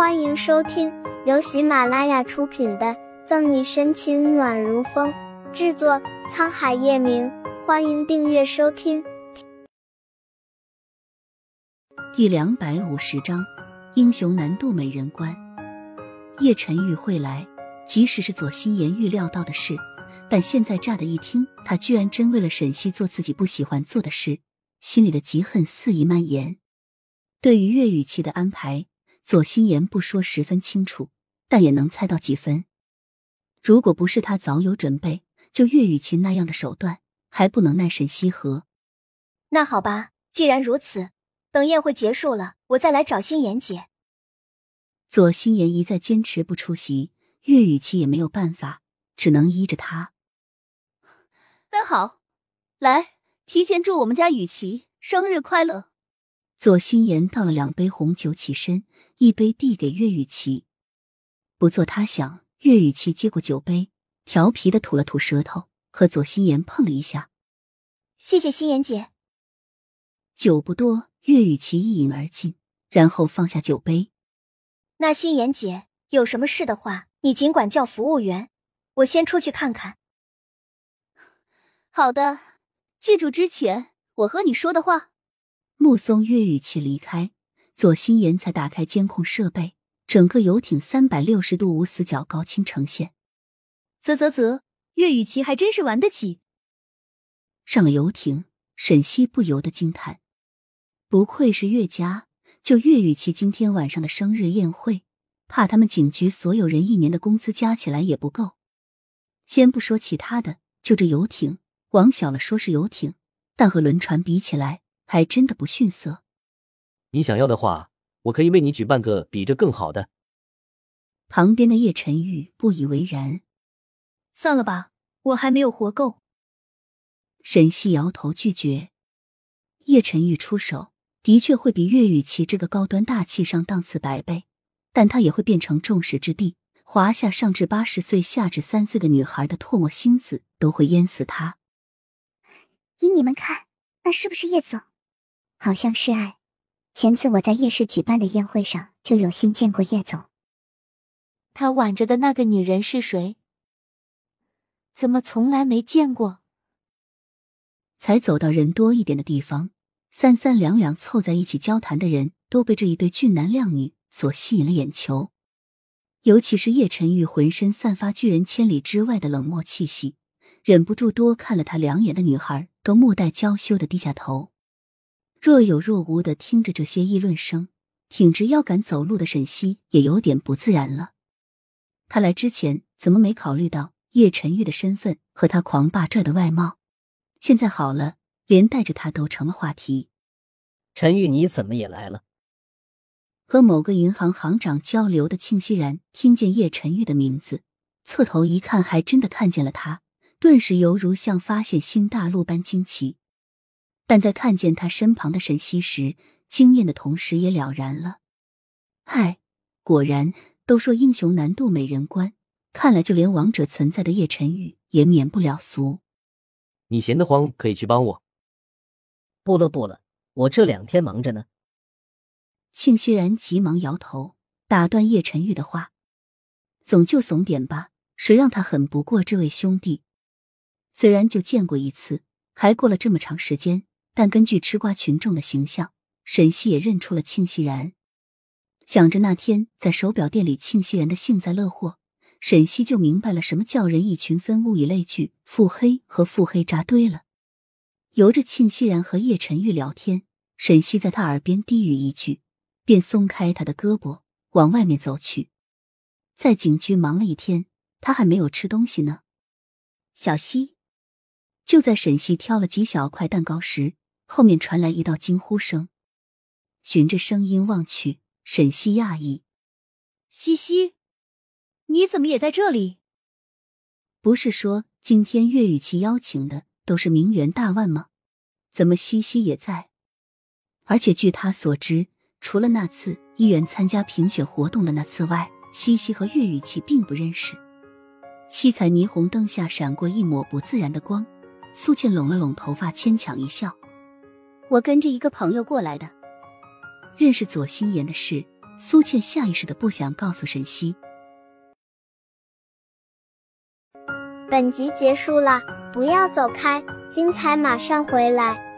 欢迎收听由喜马拉雅出品的《赠你深情暖如风》，制作沧海夜明。欢迎订阅收听。第两百五十章：英雄难渡美人关。叶晨玉会来，即使是左心言预料到的事，但现在乍的一听，他居然真为了沈西做自己不喜欢做的事，心里的嫉恨肆意蔓延。对于岳雨琪的安排，左心言不说十分清楚，但也能猜到几分。如果不是他早有准备，就岳雨琪那样的手段，还不能奈沈西何？那好吧，既然如此，等宴会结束了，我再来找心妍姐。左心言一再坚持不出席，岳雨琪也没有办法，只能依着他。那好，来提前祝我们家雨琪生日快乐。左心言倒了两杯红酒，起身，一杯递给岳雨琪。不做他想，岳雨琪接过酒杯，调皮的吐了吐舌头，和左心言碰了一下。谢谢心妍姐。酒不多，岳雨琪一饮而尽，然后放下酒杯。那心妍姐有什么事的话，你尽管叫服务员，我先出去看看。好的，记住之前我和你说的话。目送岳雨琪离开，左心言才打开监控设备，整个游艇三百六十度无死角高清呈现。啧啧啧，岳雨琪还真是玩得起。上了游艇，沈西不由得惊叹：不愧是岳家。就岳雨琪今天晚上的生日宴会，怕他们警局所有人一年的工资加起来也不够。先不说其他的，就这游艇，往小了说是游艇，但和轮船比起来，还真的不逊色。你想要的话，我可以为你举办个比这更好的。旁边的叶晨玉不以为然：“算了吧，我还没有活够。”沈西摇头拒绝。叶晨玉出手。的确会比岳雨琪这个高端大气上档次百倍，但他也会变成众矢之的，华夏上至八十岁，下至三岁的女孩的唾沫星子都会淹死他。依你们看，那是不是叶总？好像是爱，前次我在夜市举办的宴会上就有幸见过叶总。他挽着的那个女人是谁？怎么从来没见过？才走到人多一点的地方。三三两两凑在一起交谈的人都被这一对俊男靓女所吸引了眼球，尤其是叶晨玉浑身散发拒人千里之外的冷漠气息，忍不住多看了他两眼的女孩都莫待娇羞的低下头，若有若无的听着这些议论声，挺直腰杆走路的沈西也有点不自然了。他来之前怎么没考虑到叶晨玉的身份和他狂霸拽的外貌？现在好了。连带着他都成了话题。陈玉，你怎么也来了？和某个银行行长交流的庆熙然听见叶晨玉的名字，侧头一看，还真的看见了他，顿时犹如像发现新大陆般惊奇。但在看见他身旁的沈西时，惊艳的同时也了然了。嗨，果然都说英雄难渡美人关，看来就连王者存在的叶晨玉也免不了俗。你闲得慌，可以去帮我。不了不了，我这两天忙着呢。庆熙然急忙摇头，打断叶晨玉的话：“怂就怂点吧，谁让他狠不过这位兄弟？虽然就见过一次，还过了这么长时间，但根据吃瓜群众的形象，沈西也认出了庆熙然。想着那天在手表店里庆熙然的幸灾乐祸，沈西就明白了什么叫人以群分，物以类聚，腹黑和腹黑扎堆了。”由着庆熙然和叶晨玉聊天，沈西在他耳边低语一句，便松开他的胳膊往外面走去。在警局忙了一天，他还没有吃东西呢。小西，就在沈西挑了几小块蛋糕时，后面传来一道惊呼声。循着声音望去，沈西讶异：“西西，你怎么也在这里？不是说今天岳雨琪邀请的？”都是名媛大腕吗？怎么西西也在？而且据他所知，除了那次医院参加评选活动的那次外，西西和岳雨琪并不认识。七彩霓虹灯下闪过一抹不自然的光，苏倩拢了拢头发，牵强一笑：“我跟着一个朋友过来的。”认识左心言的事，苏倩下意识的不想告诉沈西。本集结束了，不要走开，精彩马上回来。